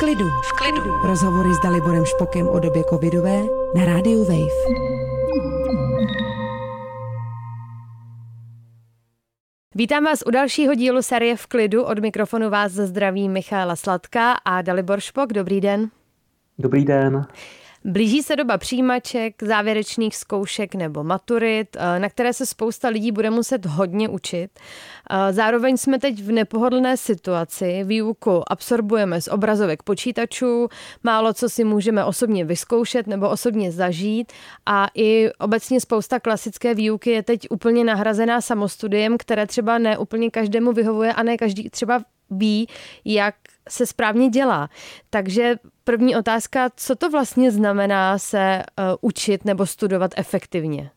klidu. V klidu. Rozhovory s Daliborem Špokem o době covidové na rádiu Wave. Vítám vás u dalšího dílu série V klidu. Od mikrofonu vás zdraví Michála Sladká a Dalibor Špok. Dobrý den. Dobrý den. Blíží se doba přijímaček, závěrečných zkoušek nebo maturit, eh, na které se spousta lidí bude muset hodně učit. Eh, zároveň jsme teď v nepohodlné situaci. Výuku absorbujeme z obrazovek počítačů, málo co si můžeme osobně vyzkoušet nebo osobně zažít a i obecně spousta klasické výuky je teď úplně nahrazená samostudiem, které třeba ne úplně každému vyhovuje a ne každý třeba ví, jak se správně dělá. Takže první otázka, co to vlastně znamená se uh, učit nebo studovat efektivně?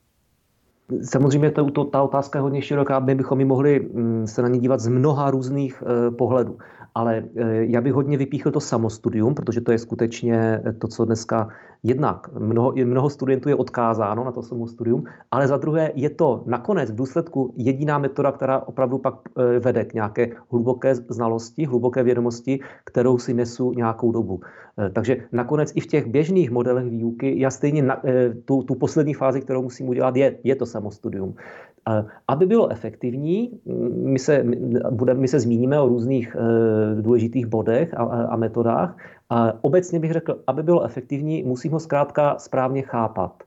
Samozřejmě to, to, ta otázka je hodně široká, my bychom ji mohli mm, se na ní dívat z mnoha různých uh, pohledů. Ale uh, já bych hodně vypíchl to samostudium, protože to je skutečně to, co dneska jednak mnoho, mnoho studentů je odkázáno na to samostudium, ale za druhé je to nakonec v důsledku jediná metoda, která opravdu pak vede k nějaké hluboké znalosti, hluboké vědomosti, kterou si nesu nějakou dobu. Eh, takže nakonec i v těch běžných modelech výuky já stejně na, eh, tu, tu poslední fázi, kterou musím udělat, je, je to samostudium. Eh, aby bylo efektivní, mm, my se, bude, my se zmíníme o různých důležitých bodech a, a metodách. A obecně bych řekl, aby bylo efektivní, musím ho zkrátka správně chápat.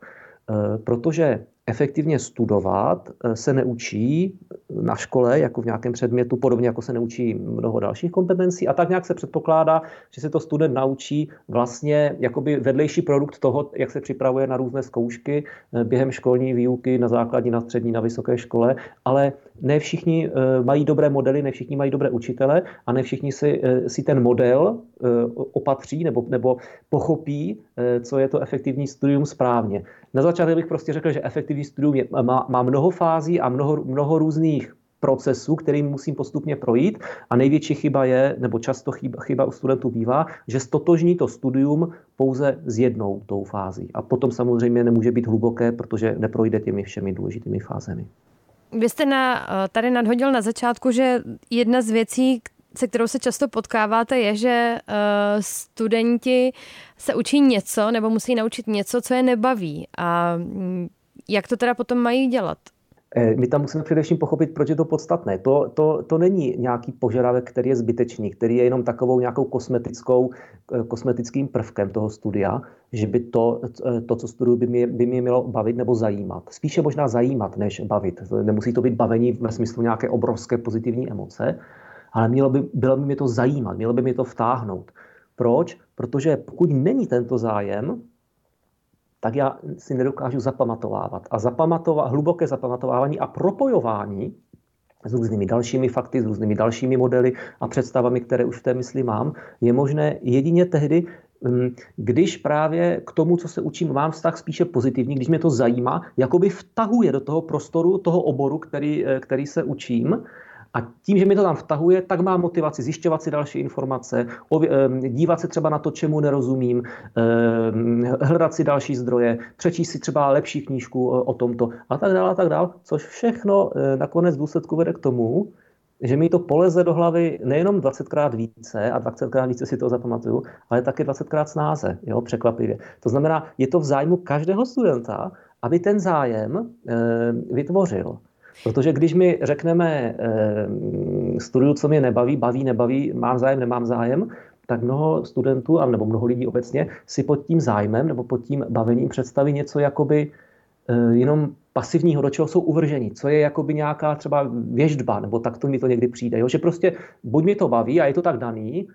Protože efektivně studovat eh, se neučí na škole, jako v nějakém předmětu, podobně jako se neučí mnoho dalších kompetencí. A tak nějak se předpokládá, že se to student naučí vlastně jakoby vedlejší produkt toho, jak se připravuje na různé zkoušky eh, během školní výuky na základní, na střední, na vysoké škole. Ale ne všichni eh, mají dobré modely, ne všichni mají dobré učitele a ne všichni si, si ten model opatří nebo, nebo pochopí, co je to efektivní studium správně. Na začátek bych prostě řekl, že efektivní studium je, má, má mnoho fází a mnoho, mnoho různých procesů, kterým musím postupně projít. A největší chyba je, nebo často chyba, chyba u studentů bývá, že stotožní to studium pouze s jednou tou fází. A potom samozřejmě nemůže být hluboké, protože neprojde těmi všemi důležitými fázemi. Vy jste na, tady nadhodil na začátku, že jedna z věcí, se kterou se často potkáváte, je, že uh, studenti se učí něco nebo musí naučit něco, co je nebaví. A mm, jak to teda potom mají dělat? Eh, my tam musíme především pochopit, proč je to podstatné. To, to, to není nějaký požadavek, který je zbytečný, který je jenom takovou nějakou kosmetickou, eh, kosmetickým prvkem toho studia, že by to, to co studuju, by mě, by mě mělo bavit nebo zajímat. Spíše možná zajímat, než bavit. Nemusí to být bavení ve smyslu nějaké obrovské pozitivní emoce, ale mělo by, bylo by mě to zajímat, mělo by mě to vtáhnout. Proč? Protože pokud není tento zájem, tak já si nedokážu zapamatovávat. A zapamatová, hluboké zapamatovávání a propojování s různými dalšími fakty, s různými dalšími modely a představami, které už v té mysli mám, je možné jedině tehdy, mm, když právě k tomu, co se učím, mám vztah spíše pozitivní, když mě to zajímá, jakoby vtahuje do toho prostoru, toho oboru, který, eh, který se učím a tím, že mi to tam vtahuje, tak mám motivaci zjišťovat si další informace, dívat se třeba na to, čemu nerozumím, hledat si další zdroje, přečíst si třeba lepší knížku o tomto a tak dále a tak dále, což všechno e, nakonec důsledku vede k tomu, že mi to poleze do hlavy nejenom 20krát více a 20krát více si to zapamatuju, ale také 20krát snáze, jo, překvapivě. To znamená, je to v zájmu každého studenta, aby ten zájem e, vytvořil. Protože když mi řekneme eh, studiu, co mě nebaví, baví, nebaví, mám zájem, nemám zájem, tak mnoho studentů, a nebo mnoho lidí obecně, si pod tím zájmem nebo pod tím bavením představí něco jakoby eh, jenom pasivního, do čeho jsou uvrženi, co je jakoby nějaká třeba věždba, nebo tak to mi to někdy přijde, jo? že prostě buď mi to baví a je to tak daný,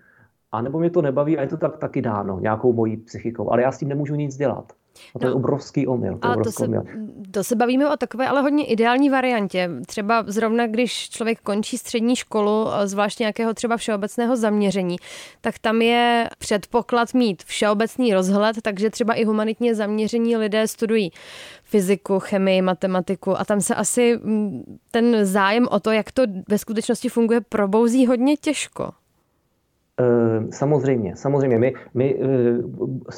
anebo mě to nebaví a je to tak taky dáno nějakou mojí psychikou, ale já s tím nemůžu nic dělat. A to no, je obrovský omyl. To, ale to, se, omyl. To se bavíme o takové ale hodně ideální variantě. Třeba zrovna, když člověk končí střední školu, zvlášť nějakého třeba všeobecného zaměření, tak tam je předpoklad mít všeobecný rozhled, takže třeba i humanitně zaměření lidé studují fyziku, chemii, matematiku a tam se asi ten zájem o to, jak to ve skutečnosti funguje, probouzí hodně těžko. Samozřejmě, samozřejmě. My, my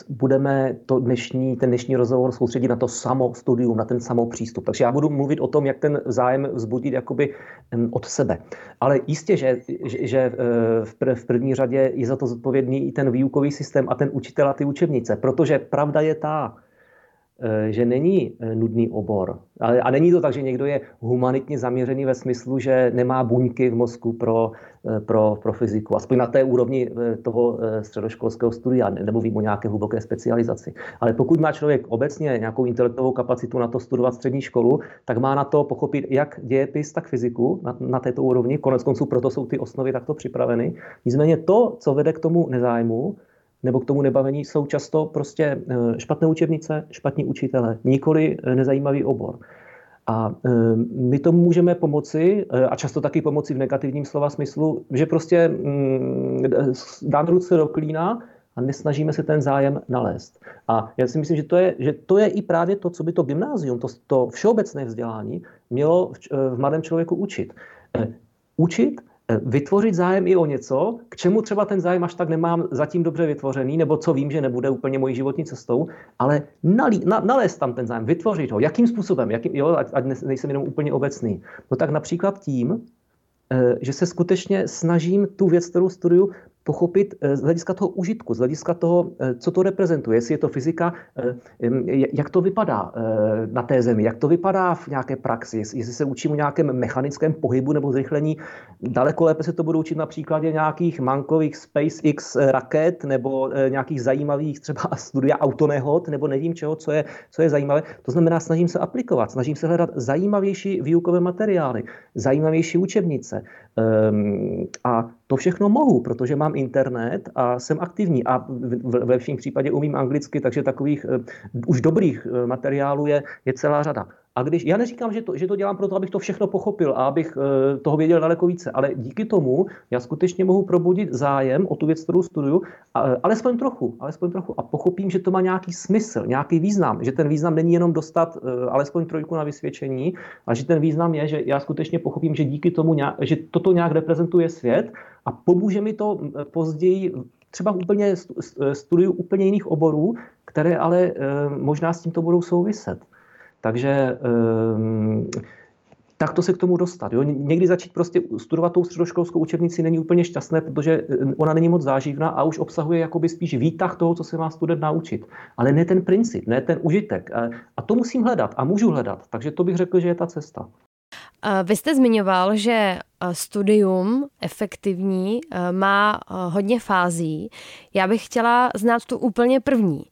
budeme to dnešní, ten dnešní rozhovor soustředit na to samo studium, na ten samou přístup. Takže já budu mluvit o tom, jak ten zájem vzbudit jakoby od sebe. Ale jistě, že, že v první řadě je za to zodpovědný i ten výukový systém a ten učitel a ty učebnice. Protože pravda je ta, Eh, že není eh, nudný obor. A není to tak, že někdo je humanitně zaměřený ve smyslu, že nemá buňky v mozku pro, eh, pro, pro fyziku. Aspoň na té úrovni toho středoškolského studia. Nemluvím o nějaké hluboké specializaci. Ale pokud má člověk obecně nějakou intelektovou kapacitu na to studovat střední školu, tak má na to pochopit jak dějepis, tak fyziku na, na této úrovni. Konec konců proto jsou ty osnovy takto připraveny. Nicméně to, co vede k tomu nezájmu, nebo k tomu nebavení jsou často prostě eh, špatné učebnice, špatní učitele, nikoli eh, nezajímavý obor. A eh, my tomu můžeme pomoci, a často taky pomoci v negativním slova smyslu, že prostě mm, dáme ruce do klína a nesnažíme se ten zájem nalézt. A já si myslím, že to je, že to je i právě to, co by to gymnázium, to, to všeobecné vzdělání mělo v, v mladém člověku učit. Učit vytvořit zájem i o něco, k čemu třeba ten zájem až tak nemám zatím dobře vytvořený, nebo co vím, že nebude úplně mojí životní cestou, ale nalí, na, nalézt tam ten zájem, vytvořit ho. Jakým způsobem? Jakým, jo, ať, ať nejsem jenom úplně obecný. No tak například tím, eh, že se skutečně snažím tu věc, kterou studuju, pochopit eh, z hlediska toho užitku, z hlediska toho, eh, co to reprezentuje, jestli je to fyzika, eh, jak to vypadá na té zemi, jak to vypadá v nějaké praxi, jestli se učím o nějakém mechanickém pohybu nebo zrychlení. Daleko lépe se to budou učit na příkladě nějakých mankových SpaceX raket nebo nějakých zajímavých třeba studia autonehod nebo nevím čeho, co je, co je zajímavé. To znamená, snažím se aplikovat, snažím se hledat zajímavější výukové materiály, zajímavější učebnice. Ehm, a to všechno mohu, protože mám internet a jsem aktivní a v lepším případě umím anglicky, takže takových uh, už dobrých uh, materiálů je, je celá řada. A když, já neříkám, že to, že to dělám proto, abych to všechno pochopil a abych uh, toho věděl daleko více, ale díky tomu já skutečně mohu probudit zájem o tu věc, kterou studuju, a, alespoň trochu, alespoň trochu. A pochopím, že to má nějaký smysl, nějaký význam, že ten význam není jenom dostat uh, alespoň trojku na vysvědčení, ale že ten význam je, že já skutečně pochopím, že díky tomu, nějak, že toto nějak reprezentuje svět a pomůže mi to později třeba úplně studiu úplně jiných oborů, které ale uh, možná s tímto budou souviset. Takže um, tak to se k tomu dostat. Jo? Někdy začít prostě studovat tou středoškolskou učebnici není úplně šťastné, protože ehm, ona není moc záživná a už obsahuje jakoby spíš výtah toho, co se má student naučit. Ale ne ten princip, ne ten užitek. A to musím hledat a můžu hledat. Takže to bych řekl, že je ta cesta. Vy jste zmiňoval, že studium efektivní má hodně fází. Já bych chtěla znát tu úplně první.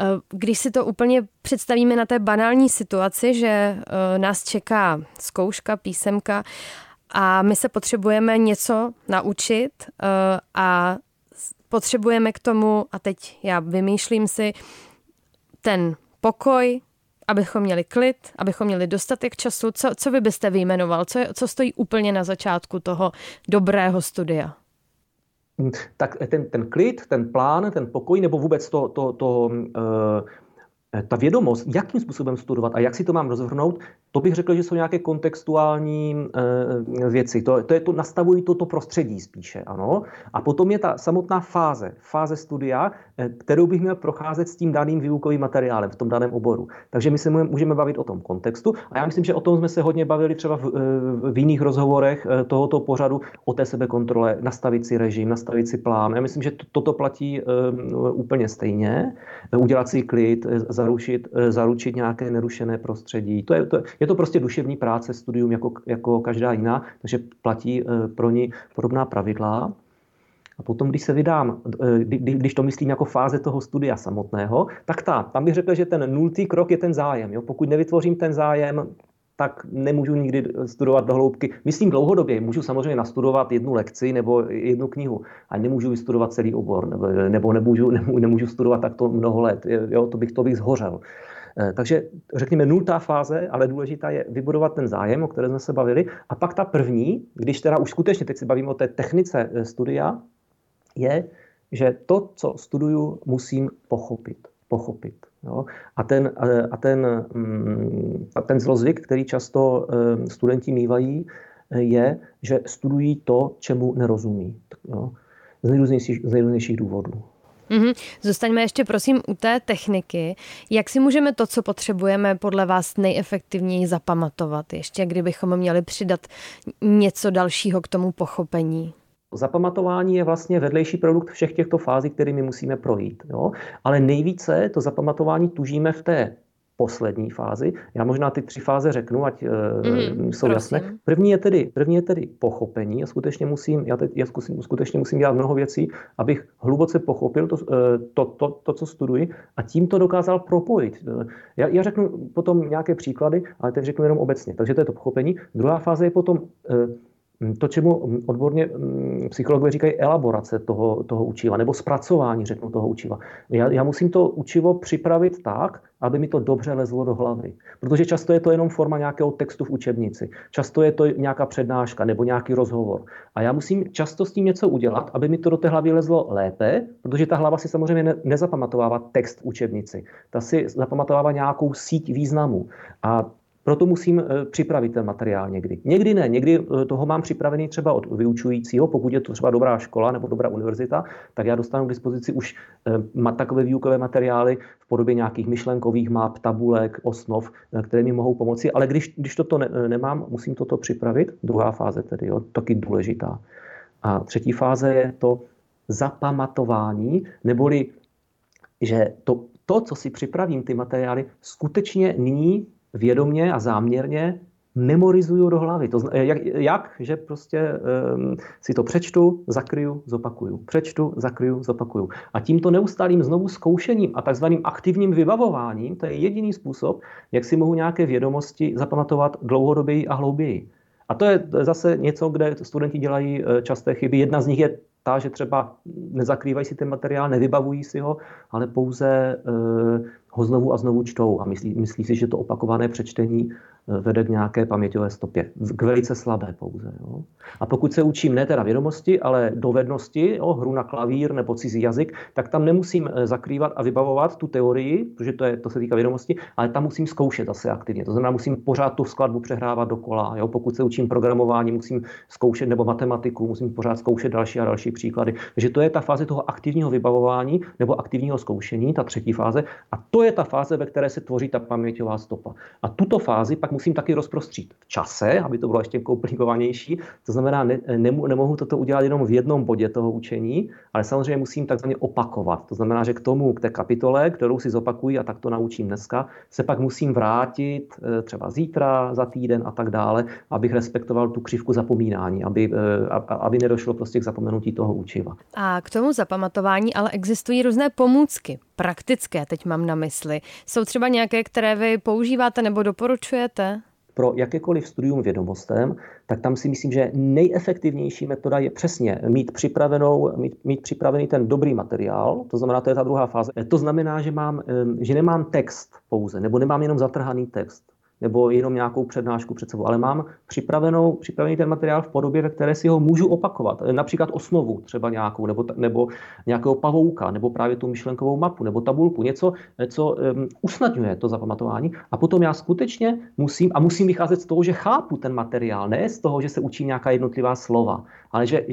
Eh, když si to úplně představíme na té banální situaci, že eh, nás čeká zkouška, písemka a my se potřebujeme něco naučit eh, a potřebujeme k tomu, a teď já vymýšlím si, ten pokoj, abychom měli klid, abychom měli dostatek času. Co, co vy byste vyjmenoval? Co, co stojí úplně na začátku toho dobrého studia? Tak ten, ten klid, ten plán, ten pokoj, nebo vůbec to, to, to, uh, ta vědomost, jakým způsobem studovat a jak si to mám rozvrhnout, to bych řekl, že jsou nějaké kontextuální e, věci. To, to je to, nastavují toto prostředí spíše, ano. A potom je ta samotná fáze, fáze studia, e, kterou bych měl procházet s tím daným výukovým materiálem v tom daném oboru. Takže my se můžeme bavit o tom kontextu a já myslím, že o tom jsme se hodně bavili třeba v, v jiných rozhovorech tohoto pořadu o té sebekontrole, nastavit si režim, nastavit si plán. Já myslím, že to, toto platí e, úplně stejně. Udělat si klid, zaručit, zaručit nějaké nerušené prostředí. To je, to, je to prostě duševní práce, studium jako, jako každá jiná, takže platí eh, pro ní podobná pravidla. A potom, když se vydám, eh, když to myslím jako fáze toho studia samotného, tak ta, tam bych řekl, že ten nultý krok je ten zájem. Jo? Pokud nevytvořím ten zájem, tak nemůžu nikdy studovat do hloubky. Myslím dlouhodobě, můžu samozřejmě nastudovat jednu lekci nebo jednu knihu, ale nemůžu vystudovat celý obor, nebo, nebo nemůžu, nemůžu, studovat takto mnoho let. Jo, to bych to bych zhořel. Eh, takže řekněme nultá fáze, ale důležitá je vybudovat ten zájem, o které jsme se bavili. A pak ta první, když teda už skutečně teď se bavíme o té technice eh, studia, je, že to, co studuju, musím pochopit. Pochopit. Jo? A, ten, eh, a, ten, mm, a ten zlozvyk, který často studenti mývají, je, že studují to, čemu nerozumí. Jo? z nejrůznějších, z nejrůznějších důvodů. Mm-hmm. Zůstaňme ještě prosím u té techniky. Jak si můžeme to, co potřebujeme, podle vás nejefektivněji zapamatovat? Ještě kdybychom měli přidat něco dalšího k tomu pochopení. Zapamatování je vlastně vedlejší produkt všech těchto fází, kterými musíme projít. Jo? Ale nejvíce to zapamatování tužíme v té poslední fázi. Já možná ty tři fáze řeknu, ať mm, jsou prosím. jasné. První je, tedy, první je tedy pochopení. Já skutečně musím, já, teď, já zkusím, skutečně musím dělat mnoho věcí, abych hluboce pochopil to, eh, to, to, to, co studuji a tím to dokázal propojit. Já, já řeknu potom nějaké příklady, ale teď řeknu jenom obecně. Takže to je to pochopení. Druhá fáze je potom to, čemu mm, odborně mm, psychologové říkají elaborace toho, toho učiva, nebo zpracování, řeknu, toho učiva. Já, já musím to učivo připravit tak, aby mi to dobře lezlo do hlavy. Protože často je to jenom forma nějakého textu v učebnici. Často je to nějaká přednáška nebo nějaký rozhovor. A já musím často s tím něco udělat, aby mi to do té hlavy lezlo lépe, protože ta hlava si samozřejmě ne, nezapamatovává text v učebnici. Ta si zapamatovává nějakou síť významů. A proto musím eh, připravit ten materiál někdy. Někdy ne, někdy eh, toho mám připravený třeba od vyučujícího, pokud je to třeba dobrá škola nebo dobrá univerzita, tak já dostanu k dispozici už eh, takové výukové materiály v podobě nějakých myšlenkových map, tabulek, osnov, které mi mohou pomoci. Ale když, když toto ne, nemám, musím toto připravit. Druhá fáze tedy, jo, taky důležitá. A třetí fáze je to zapamatování, neboli že to, to, co si připravím, ty materiály, skutečně nyní vědomně a záměrně memorizuju do hlavy. To, jak, jak? Že prostě um, si to přečtu, zakryju, zopakuju. Přečtu, zakryju, zopakuju. A tímto neustálým znovu zkoušením a takzvaným aktivním vybavováním, to je jediný způsob, jak si mohu nějaké vědomosti zapamatovat dlouhodoběji a hlouběji. A to je zase něco, kde studenti dělají eh, časté chyby. Jedna z nich je ta, že třeba nezakrývají si ten materiál, nevybavují si ho, ale pouze uh, ho znovu a znovu čtou a myslí, myslí si, že to opakované přečtení eh, vede k nějaké paměťové stopě. K velice slabé pouze. Jo. A pokud se učím ne teda vědomosti, ale dovednosti, jo, hru na klavír nebo cizí jazyk, tak tam nemusím eh, zakrývat a vybavovat tu teorii, protože to, je, to se týká vědomosti, ale tam musím zkoušet zase aktivně. To znamená, musím pořád tu skladbu přehrávat dokola. Jo. Pokud se učím programování, musím zkoušet nebo matematiku, musím pořád zkoušet další a další příklady. Takže to je ta fáze toho aktivního vybavování nebo aktivního zkoušení, ta třetí fáze. A to je ta fáze, ve které se tvoří ta paměťová stopa. A tuto fázi pak musím taky rozprostřít v čase, aby to bylo ještě komplikovanější. To znamená, ne, nemu, nemohu toto udělat jenom v jednom bodě toho učení, ale samozřejmě musím takzvaně opakovat. To znamená, že k tomu, k té kapitole, kterou si zopakuji a tak to naučím dneska, se pak musím vrátit eh, třeba zítra, za týden a tak dále, abych respektoval tu křivku zapomínání, aby, eh, aby nedošlo prostě k zapomenutí toho učiva. A k tomu zapamatování ale existují různé pomůcky, praktické, teď mám na mysli. Jsou třeba nějaké, které vy používáte nebo doporučujete? pro jakékoliv studium vědomostem, tak tam si myslím, že nejefektivnější metoda je přesně mít, připravenou, mít, mít připravený ten dobrý materiál, to znamená, to je ta druhá fáze. To znamená, že, mám, že nemám text pouze, nebo nemám jenom zatrhaný text nebo jenom nějakou přednášku před sebou, ale mám připravenou, připravený ten materiál v podobě, ve které si ho můžu opakovat. Například osnovu třeba nějakou, nebo, nebo nějakého pavouka, nebo právě tu myšlenkovou mapu, nebo tabulku, něco, co um, usnadňuje to zapamatování. A potom já skutečně musím, a musím vycházet z toho, že chápu ten materiál, ne z toho, že se učím nějaká jednotlivá slova, ale že,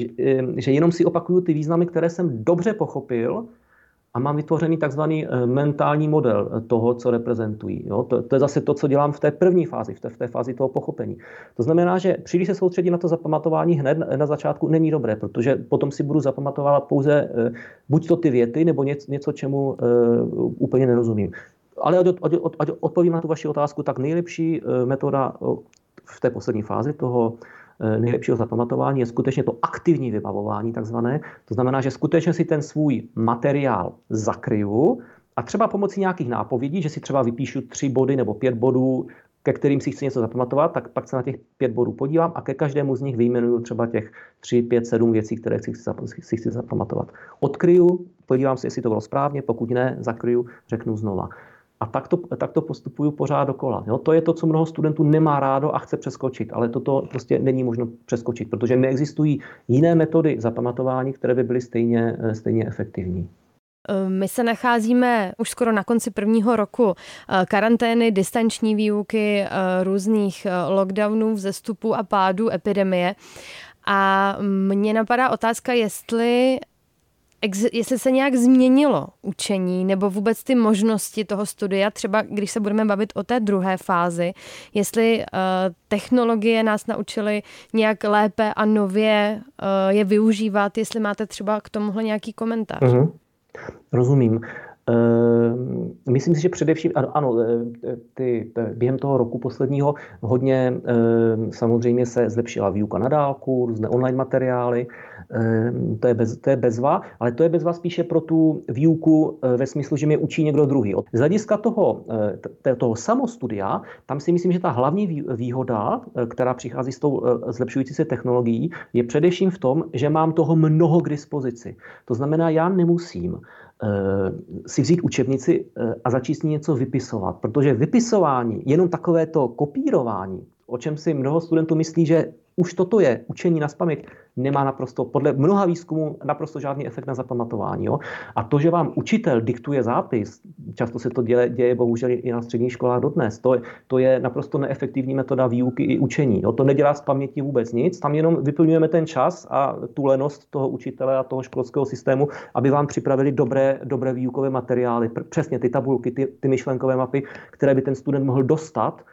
že jenom si opakuju ty významy, které jsem dobře pochopil, a mám vytvořený takzvaný eh, mentální model eh, toho, co reprezentují. Jo? To, to je zase to, co dělám v té první fázi, v té, v té fázi toho pochopení. To znamená, že příliš se soustředí na to zapamatování hned na začátku není dobré, protože potom si budu zapamatovávat pouze eh, buď to ty věty, nebo něco, něco čemu úplně nerozumím. Ale od, od, od, odpovím na tu vaši otázku, tak nejlepší metoda v té poslední fázi toho nejlepšího zapamatování je skutečně to aktivní vybavování takzvané. To znamená, že skutečně si ten svůj materiál zakryju a třeba pomocí nějakých nápovědí, že si třeba vypíšu tři body nebo pět bodů, ke kterým si chci něco zapamatovat, tak pak se na těch pět bodů podívám a ke každému z nich vyjmenuju třeba těch tři, pět, sedm věcí, které si chci, si chci zapamatovat. Odkryju, podívám se, jestli to bylo správně, pokud ne, zakryju, řeknu znova. A tak to, tak to postupuju pořád dokola. Jo? To je to, co mnoho studentů nemá rádo a chce přeskočit, ale toto prostě není možno přeskočit, protože neexistují jiné metody zapamatování, které by byly stejně, stejně efektivní. Ehm, my se nacházíme už skoro na konci prvního roku eh, karantény, distanční výuky, eh, různých eh, lockdownů, vzestupů a pádů epidemie. A mně napadá otázka, jestli jestli se nějak změnilo učení nebo vůbec ty možnosti toho studia, třeba když se budeme bavit o té druhé fázi, jestli uh, technologie nás naučily nějak lépe a nově uh, je využívat, jestli máte třeba k tomuhle nějaký komentář. Uh-huh. Rozumím. Ehm, myslím si, že především, ano, ano eh, ty, během toho roku posledního hodně ehm, samozřejmě se zlepšila výuka na dálku, různé online materiály, ehm, to je, bez, to je bezva, ale to je bezva spíše pro tu výuku eh, ve smyslu, že mě učí někdo druhý. Z hlediska toho, eh, toho samostudia, tam si myslím, že ta hlavní výhoda, která přichází s tou zlepšující se technologií, je především v tom, že mám toho mnoho k dispozici. To znamená, já nemusím si vzít učebnici eh, a začít s ní něco vypisovat. Protože vypisování, jenom takovéto kopírování, o čem si mnoho studentů myslí, že už toto je učení na spaměť, nemá naprosto, podle mnoha výzkumů, naprosto žádný efekt na zapamatování. Jo? A to, že vám učitel diktuje zápis, často se to děje, děje bohužel i na středních školách dodnes, to, to je naprosto neefektivní metoda výuky i učení. Jo? To nedělá z paměti vůbec nic, tam jenom vyplňujeme ten čas a tu lenost toho učitele a toho školského systému, aby vám připravili dobré, dobré výukové materiály, přesně ty tabulky, ty, ty myšlenkové mapy, které by ten student mohl dostat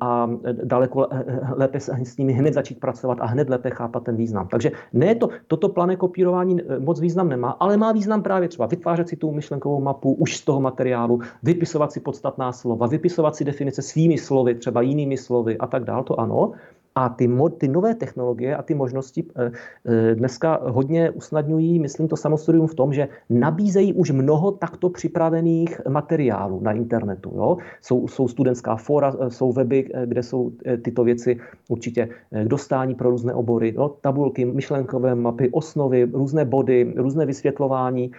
a daleko eh, eh, lépe s nimi hned začít pracovat a hned lépe chápat ten význam. Takže ne to, toto plané kopírování moc význam nemá, ale má význam právě třeba vytvářet si tu myšlenkovou mapu už z toho materiálu, vypisovat si podstatná slova, vypisovat si definice svými slovy, třeba jinými slovy a tak dále, to ano. A ty, ty nové technologie a ty možnosti eh, eh, dneska hodně usnadňují, myslím, to samostudium v tom, že nabízejí už mnoho takto připravených materiálů na internetu. Jo? Jsou, jsou studentská fora, eh, jsou weby, kde jsou tyto věci určitě k dostání pro různé obory. Jo? Tabulky, myšlenkové mapy, osnovy, různé body, různé vysvětlování.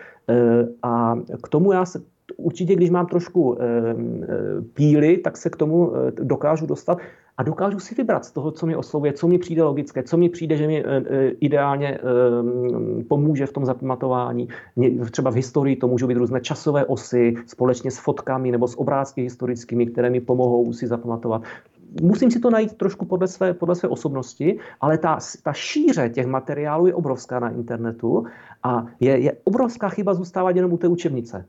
A k tomu já se určitě, když mám trošku píly, tak se k tomu dokážu dostat a dokážu si vybrat z toho, co mi oslovuje, co mi přijde logické, co mi přijde, že mi eh, eh, ideálně eh, pomůže v tom zapamatování. Třeba v historii to můžou být různé časové osy společně s fotkami nebo s obrázky historickými, které mi pomohou si zapamatovat musím si to najít trošku podle své, podle své osobnosti, ale ta, ta šíře těch materiálů je obrovská na internetu a je, je obrovská chyba zůstávat jenom u té učebnice.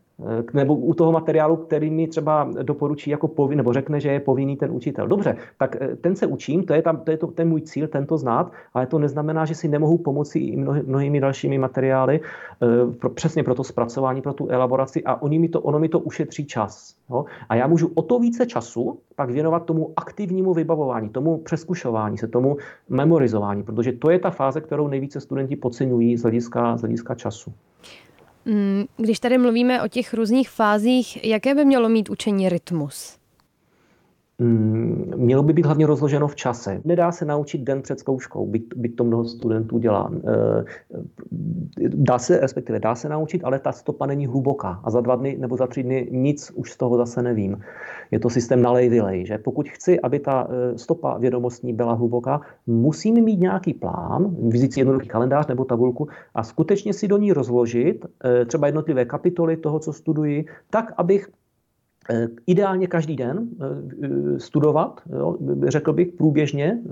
Nebo u toho materiálu, který mi třeba doporučí jako povinný, nebo řekne, že je povinný ten učitel. Dobře, tak eh, ten se učím, to je, tam, to je to, ten můj cíl, tento znát, ale to neznamená, že si nemohu pomoci i mnohy, mnohými dalšími materiály, eh, pro, přesně pro to zpracování, pro tu elaboraci a oni mi to, ono mi to ušetří čas. Jo? A já můžu o to více času pak věnovat tomu aktivnímu vybavování, tomu přeskušování se, tomu memorizování, protože to je ta fáze, kterou nejvíce studenti podceňují z hlediska, z hlediska času. Mm, když tady mluvíme o těch různých fázích, jaké by mělo mít učení rytmus? Mm, mělo by být hlavně rozloženo v čase. Nedá se naučit den před zkouškou, byť, byť to mnoho studentů dělá. Eh, dá se, respektive dá se naučit, ale ta stopa není hluboká a za dva dny nebo za tři dny nic už z toho zase nevím. Je to systém nalej vylej, že pokud chci, aby ta eh, stopa vědomostní byla hluboká, musím mít nějaký plán, vzít si jednoduchý kalendář nebo tabulku a skutečně si do ní rozložit eh, třeba jednotlivé kapitoly toho, co studuji, tak, abych ideálně každý den eh, studovat, jo, řekl bych průběžně, eh,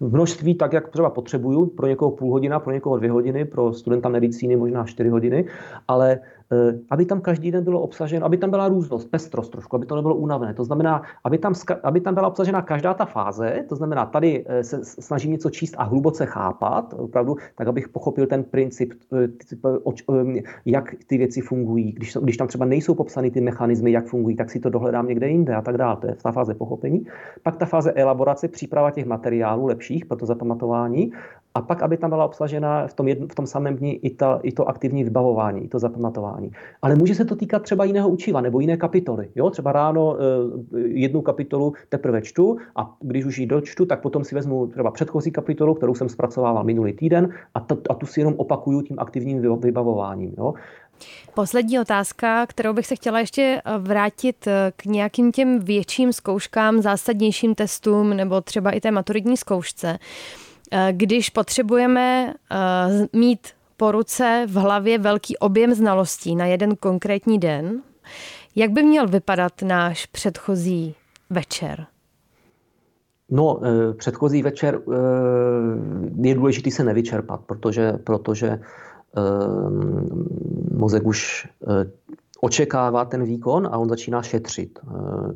v množství tak, jak třeba potřebuju, pro někoho půl hodina, pro někoho dvě hodiny, pro studenta medicíny možná čtyři hodiny, ale Eh, aby tam každý den bylo obsaženo, aby tam byla různost, pestrost trošku, aby to nebylo únavné. To znamená, aby tam, aby tam byla obsažena každá ta fáze, to znamená, tady eh, se snažím něco číst a hluboce chápat, opravdu, tak abych pochopil ten princip, eh, jak ty věci fungují. Když, když tam třeba nejsou popsány ty mechanismy, jak fungují, tak si to dohledám někde jinde a tak dále. To je ta fáze pochopení. Pak ta fáze elaborace, příprava těch materiálů lepších pro to zapamatování a pak, aby tam byla obsažena v tom, jedn, v tom samém dni i, ta, i to aktivní vybavování, i to zapamatování. Ale může se to týkat třeba jiného učiva nebo jiné kapitoly. Jo? Třeba ráno e, jednu kapitolu teprve čtu a když už ji dočtu, tak potom si vezmu třeba předchozí kapitolu, kterou jsem zpracovával minulý týden a, to, a tu si jenom opakuju tím aktivním vybavováním. Jo? Poslední otázka, kterou bych se chtěla ještě eh, vrátit eh, k nějakým těm větším zkouškám, zásadnějším testům nebo třeba i té maturitní zkoušce. Eh, když potřebujeme eh, mít po ruce v hlavě velký objem znalostí na jeden konkrétní den, jak by měl vypadat náš předchozí večer? No, eh, předchozí večer je důležitý se nevyčerpat, protože, protože mozek už očekává ten výkon a on začíná šetřit.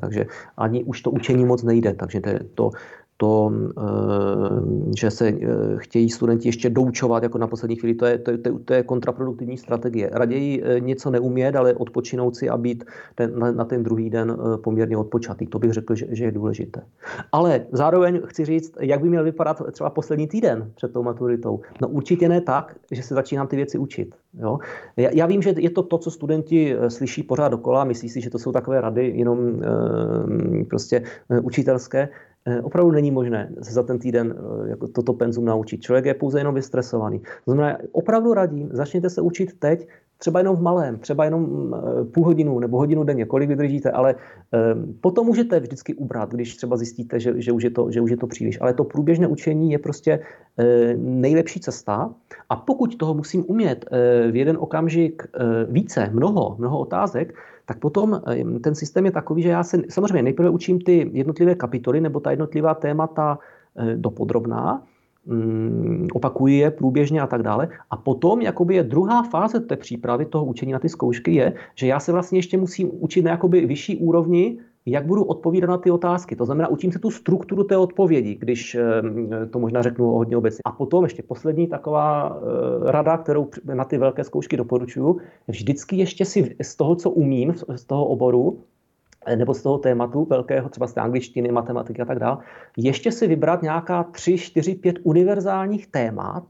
Takže ani už to učení moc nejde. Takže to, to, eh, že se eh, chtějí studenti ještě doučovat jako na poslední chvíli, to je, to, je, to je kontraproduktivní strategie. Raději eh, něco neumět, ale odpočinout si a být ten, na, na ten druhý den poměrně odpočatý. To bych řekl, že, že je důležité. Ale zároveň chci říct, jak by měl vypadat třeba poslední týden před tou maturitou. No určitě ne tak, že se začínám ty věci učit. Jo? Já, já vím, že je to to, co studenti slyší pořád dokola, myslí si, že to jsou takové rady jenom prostě učitelské. Eh, opravdu není možné se za ten týden eh, jako toto penzum naučit. Člověk je pouze jenom vystresovaný. To znamená, opravdu radím, začněte se učit teď, třeba jenom v malém, třeba jenom eh, půl hodinu nebo hodinu denně, kolik vydržíte, ale potom můžete vždycky ubrat, když třeba zjistíte, že, že, už, je to, že už je to příliš. Ale to průběžné učení je prostě nejlepší cesta a pokud toho musím umět v jeden okamžik více, mnoho, mnoho otázek, tak potom ten systém je takový, že já se samozřejmě nejprve učím ty jednotlivé kapitoly nebo ta jednotlivá témata eh, dopodrobná, mm, opakuji je průběžně a tak dále. A potom jakoby je druhá fáze té přípravy toho učení na ty zkoušky je, že já se vlastně ještě musím učit na jakoby vyšší úrovni jak budu odpovídat na ty otázky. To znamená, učím se tu strukturu té odpovědi, když eh, to možná řeknu hodně obecně. A potom ještě poslední taková eh, rada, kterou na ty velké zkoušky doporučuju, vždycky ještě si z toho, co umím, z toho oboru, eh, nebo z toho tématu velkého, třeba z té angličtiny, matematiky a tak dále, ještě si vybrat nějaká tři, čtyři, pět univerzálních témat,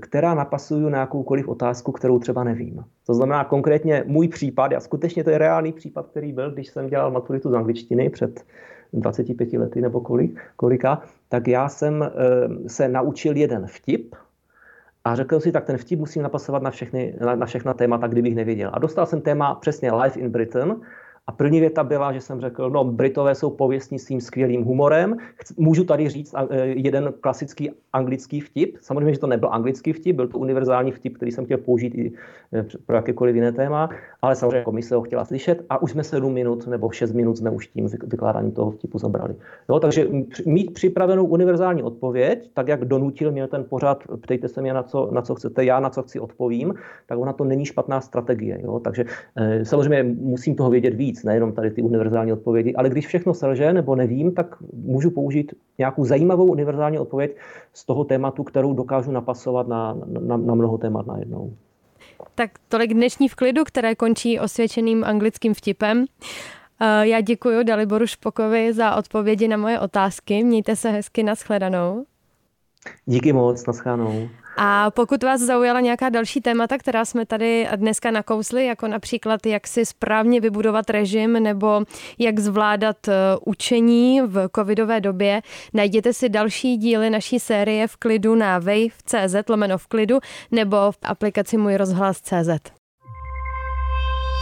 která napasují na jakoukoliv otázku, kterou třeba nevím. To znamená konkrétně můj případ, a skutečně to je reálný případ, který byl, když jsem dělal maturitu z angličtiny před 25 lety nebo kolik, kolika, tak já jsem eh, se naučil jeden vtip, a řekl si, tak ten vtip musím napasovat na, všechny, na, na všechna témata, kdybych nevěděl. A dostal jsem téma přesně Life in Britain, a první věta byla, že jsem řekl, no Britové jsou pověstní svým skvělým humorem. Můžu tady říct e, jeden klasický anglický vtip. Samozřejmě, že to nebyl anglický vtip, byl to univerzální vtip, který jsem chtěl použít i e, pro jakékoliv jiné téma, ale samozřejmě komise ho chtěla slyšet a už jsme sedm minut nebo šest minut jsme už tím vykládáním toho vtipu zabrali. Jo, takže mít připravenou univerzální odpověď, tak jak donutil mě ten pořád, ptejte se mě na co, na co chcete, já na co chci odpovím, tak ona to není špatná strategie. Jo? Takže e, samozřejmě musím toho vědět víc víc, nejenom tady ty univerzální odpovědi, ale když všechno selže nebo nevím, tak můžu použít nějakou zajímavou univerzální odpověď z toho tématu, kterou dokážu napasovat na, na, na mnoho témat najednou. Tak tolik dnešní vklidu, které končí osvědčeným anglickým vtipem. Eh, já děkuji Daliboru Špokovi za odpovědi na moje otázky. Mějte se hezky, nashledanou. Díky moc, naschánou. A pokud vás zaujala nějaká další témata, která jsme tady dneska nakousli, jako například jak si správně vybudovat režim nebo jak zvládat eh, učení v covidové době, najděte si další díly naší série v klidu na wave.cz lomeno v klidu nebo v aplikaci Můj rozhlas CZ.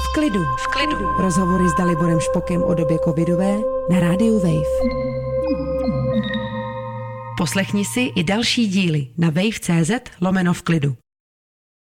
V klidu. V klidu. Rozhovory s Daliborem Špokem o době covidové na rádiu Wave. Poslechni si i další díly na wave.cz lomeno v klidu.